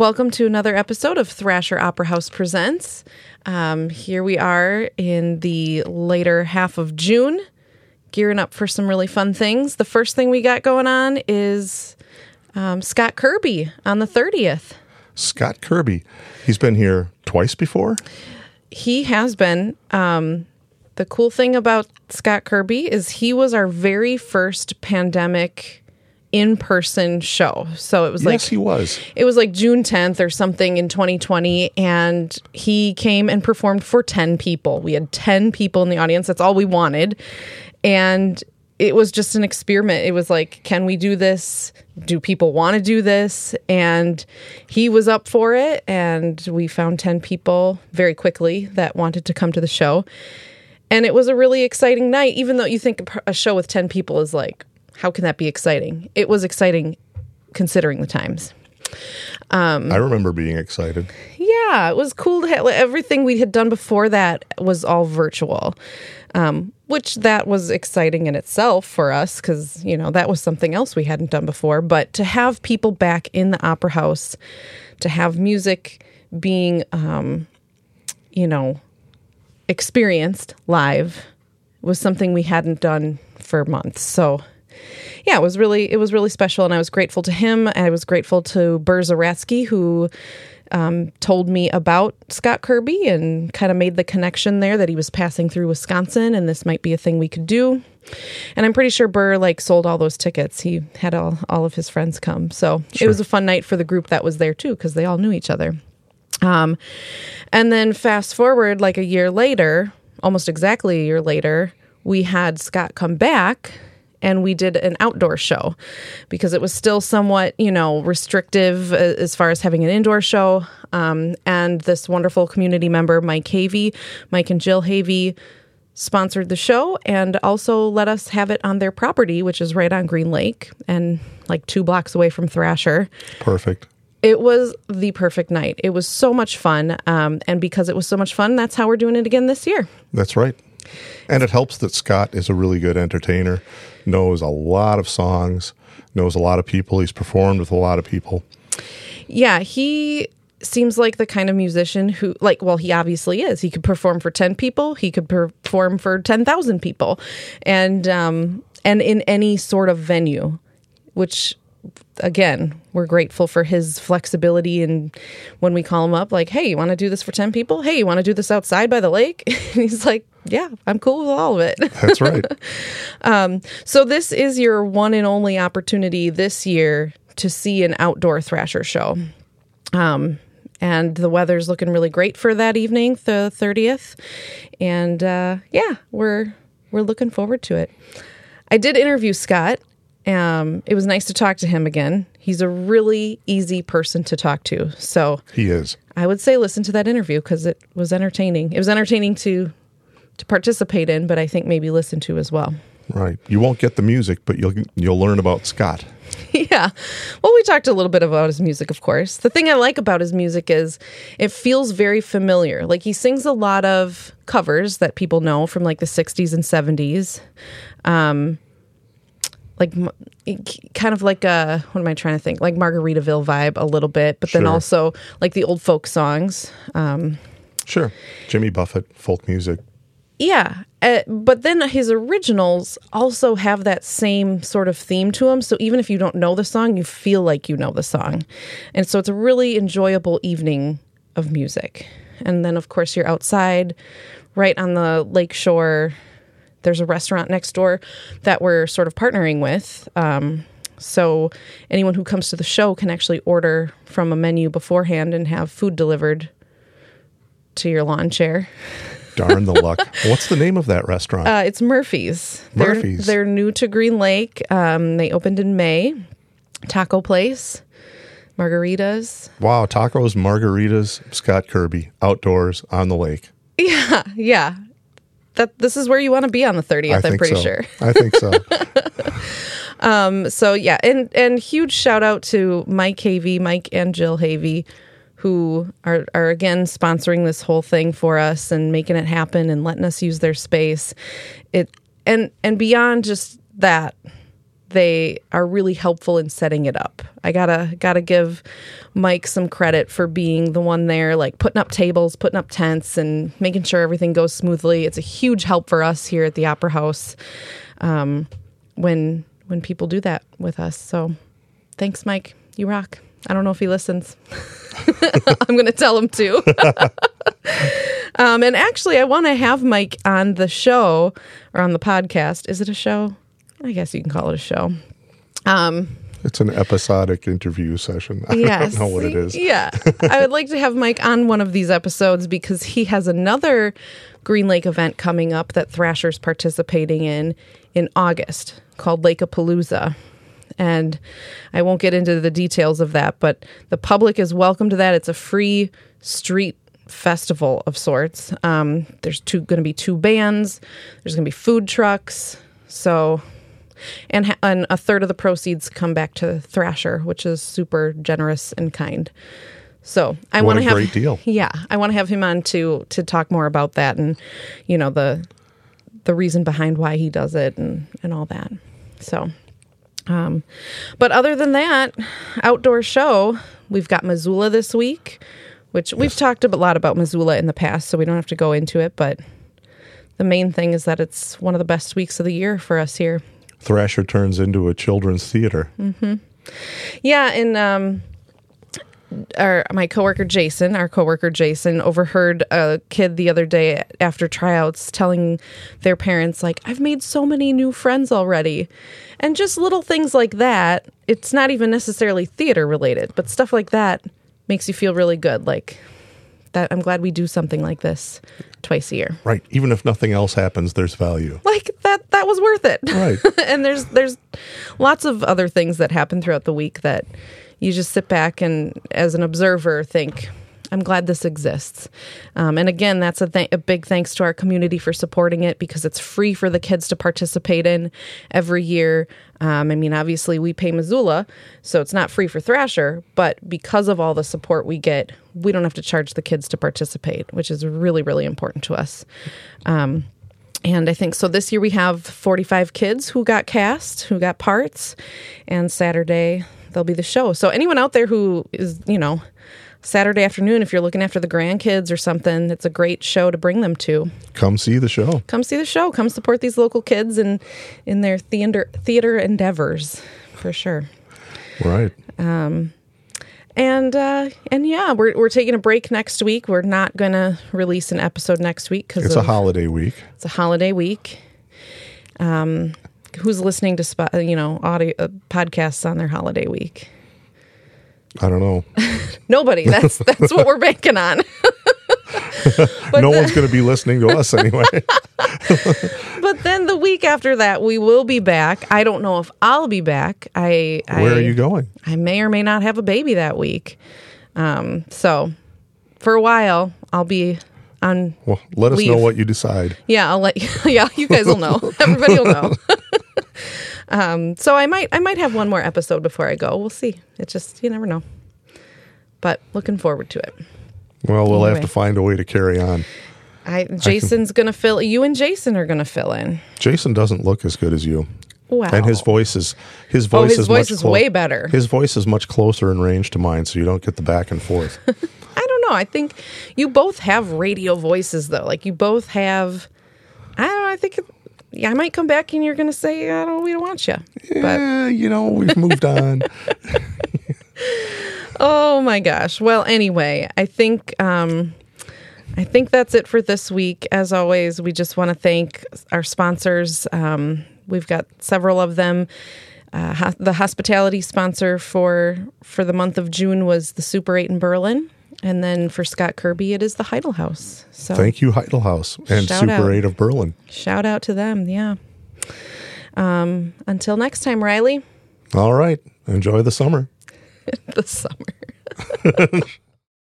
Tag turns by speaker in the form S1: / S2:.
S1: Welcome to another episode of Thrasher Opera House Presents. Um, here we are in the later half of June, gearing up for some really fun things. The first thing we got going on is um, Scott Kirby on the 30th.
S2: Scott Kirby. He's been here twice before.
S1: He has been. Um, the cool thing about Scott Kirby is he was our very first pandemic in person show. So it was like
S2: yes, he was.
S1: It was like June 10th or something in 2020 and he came and performed for 10 people. We had 10 people in the audience. That's all we wanted. And it was just an experiment. It was like, can we do this? Do people want to do this? And he was up for it. And we found 10 people very quickly that wanted to come to the show. And it was a really exciting night, even though you think a show with 10 people is like, how can that be exciting? It was exciting considering the times.
S2: Um, I remember being excited.
S1: Yeah, it was cool to have everything we had done before that was all virtual, um, which that was exciting in itself for us because you know that was something else we hadn't done before. But to have people back in the opera house, to have music being, um, you know, experienced live was something we hadn't done for months. So yeah, it was really it was really special, and I was grateful to him. I was grateful to Burr Zaratsky, who um, told me about Scott Kirby and kind of made the connection there that he was passing through Wisconsin, and this might be a thing we could do. And I'm pretty sure Burr like sold all those tickets. He had all all of his friends come, so sure. it was a fun night for the group that was there too because they all knew each other. Um, and then fast forward like a year later, almost exactly a year later, we had Scott come back and we did an outdoor show because it was still somewhat, you know, restrictive uh, as far as having an indoor show. Um, and this wonderful community member, Mike Havey, Mike and Jill Havey, sponsored the show and also let us have it on their property, which is right on Green Lake and like two blocks away from Thrasher.
S2: Perfect.
S1: It was the perfect night. It was so much fun. Um, and because it was so much fun, that's how we're doing it again this year.
S2: That's right. And it helps that Scott is a really good entertainer, knows a lot of songs, knows a lot of people. He's performed with a lot of people.
S1: Yeah, he seems like the kind of musician who like well he obviously is he could perform for 10 people he could perform for 10,000 people and um and in any sort of venue which again, we're grateful for his flexibility and when we call him up, like, hey, you want to do this for 10 people? Hey, you want to do this outside by the lake? he's like, yeah, I'm cool with all of it.
S2: That's right.
S1: um, so, this is your one and only opportunity this year to see an outdoor Thrasher show. Um, and the weather's looking really great for that evening, the 30th. And uh, yeah, we're we're looking forward to it. I did interview Scott um, it was nice to talk to him again. He's a really easy person to talk to. So
S2: he is.
S1: I would say listen to that interview because it was entertaining. It was entertaining to to participate in, but I think maybe listen to as well.
S2: Right. You won't get the music, but you'll you'll learn about Scott.
S1: yeah. Well, we talked a little bit about his music, of course. The thing I like about his music is it feels very familiar. Like he sings a lot of covers that people know from like the 60s and 70s. Um, like kind of like a what am I trying to think like Margaritaville vibe a little bit, but then also like the old folk songs. Um,
S2: sure, Jimmy Buffett folk music.
S1: Yeah, uh, but then his originals also have that same sort of theme to them. So even if you don't know the song, you feel like you know the song, and so it's a really enjoyable evening of music. And then of course you're outside, right on the lake shore there's a restaurant next door that we're sort of partnering with. Um, so anyone who comes to the show can actually order from a menu beforehand and have food delivered to your lawn chair.
S2: Darn the luck. What's the name of that restaurant?
S1: Uh, it's Murphy's.
S2: Murphy's.
S1: They're, they're new to Green Lake. Um, they opened in May. Taco place, margaritas.
S2: Wow, tacos, margaritas, Scott Kirby, outdoors on the lake.
S1: Yeah, yeah that this is where you want to be on the 30th i'm pretty
S2: so.
S1: sure.
S2: I think so.
S1: Um, so yeah and and huge shout out to mike havey mike and jill havey who are, are again sponsoring this whole thing for us and making it happen and letting us use their space. It and and beyond just that they are really helpful in setting it up. I gotta gotta give Mike some credit for being the one there, like putting up tables, putting up tents, and making sure everything goes smoothly. It's a huge help for us here at the Opera House um, when when people do that with us. So, thanks, Mike. You rock. I don't know if he listens. I'm going to tell him to. um, and actually, I want to have Mike on the show or on the podcast. Is it a show? I guess you can call it a show. Um,
S2: It's an episodic interview session. I
S1: yes.
S2: don't know what it is.
S1: Yeah. I would like to have Mike on one of these episodes because he has another Green Lake event coming up that Thrasher's participating in in August called Lakeapalooza. And I won't get into the details of that, but the public is welcome to that. It's a free street festival of sorts. Um, there's two going to be two bands. There's going to be food trucks. So and, ha- and a third of the proceeds come back to Thrasher, which is super generous and kind. So I want to have
S2: great deal.
S1: Yeah, I want to have him on to to talk more about that and you know the the reason behind why he does it and and all that. So, um, but other than that, outdoor show we've got Missoula this week, which we've talked a lot about Missoula in the past, so we don't have to go into it, but. The main thing is that it's one of the best weeks of the year for us here.
S2: Thrasher turns into a children's theater.
S1: Yeah, and um, our my coworker Jason, our coworker Jason, overheard a kid the other day after tryouts telling their parents like, "I've made so many new friends already," and just little things like that. It's not even necessarily theater related, but stuff like that makes you feel really good. Like that, I'm glad we do something like this twice a year.
S2: Right. Even if nothing else happens, there's value.
S1: Like was worth it.
S2: Right.
S1: and there's there's lots of other things that happen throughout the week that you just sit back and as an observer think i'm glad this exists um, and again that's a, th- a big thanks to our community for supporting it because it's free for the kids to participate in every year um, i mean obviously we pay missoula so it's not free for thrasher but because of all the support we get we don't have to charge the kids to participate which is really really important to us um, and I think so this year we have 45 kids who got cast, who got parts, and Saturday there'll be the show. So anyone out there who is, you know, Saturday afternoon, if you're looking after the grandkids or something, it's a great show to bring them to.
S2: Come see the show.
S1: Come see the show. Come support these local kids and in their theater theater endeavors, for sure.
S2: Right.
S1: Um, And uh, and yeah, we're we're taking a break next week. We're not going to release an episode next week because
S2: It's a holiday week.
S1: It's a holiday week. Um, who's listening to spot, you know audio uh, podcasts on their holiday week?
S2: I don't know.
S1: Nobody. That's that's what we're banking on.
S2: No
S1: the-
S2: one's going to be listening to us anyway.
S1: The week after that, we will be back. I don't know if I'll be back. I
S2: Where
S1: I,
S2: are you going?
S1: I may or may not have a baby that week. Um, so for a while, I'll be on.
S2: Well, let us know what you decide.
S1: Yeah, I'll let you. Yeah, you guys will know. Everybody will know. um, so I might, I might have one more episode before I go. We'll see. It's just you never know. But looking forward to it.
S2: Well, we'll have to find a way to carry on.
S1: I Jason's gonna fill. You and Jason are gonna fill in.
S2: Jason doesn't look as good as you.
S1: Wow.
S2: And his voice is his voice,
S1: Oh,
S2: voice
S1: his
S2: is
S1: voice
S2: much
S1: is
S2: clo-
S1: way better.
S2: His voice is much closer in range to mine, so you don't get the back and forth.
S1: I don't know. I think you both have radio voices though. Like you both have. I don't know. I think. It, yeah, I might come back and you're gonna say, "I don't. We don't want you." But
S2: Eh, you know, we've moved on.
S1: Oh my gosh. Well, anyway, I think um I think that's it for this week. As always, we just want to thank our sponsors. Um, we've got several of them. Uh, ho- the hospitality sponsor for for the month of June was the Super Eight in Berlin, and then for Scott Kirby, it is the Heidel House. So
S2: Thank you, Heidel House and Super
S1: out.
S2: 8 of Berlin.
S1: shout out to them. Yeah. Um, until next time, Riley.
S2: All right. Enjoy the summer.
S1: the summer.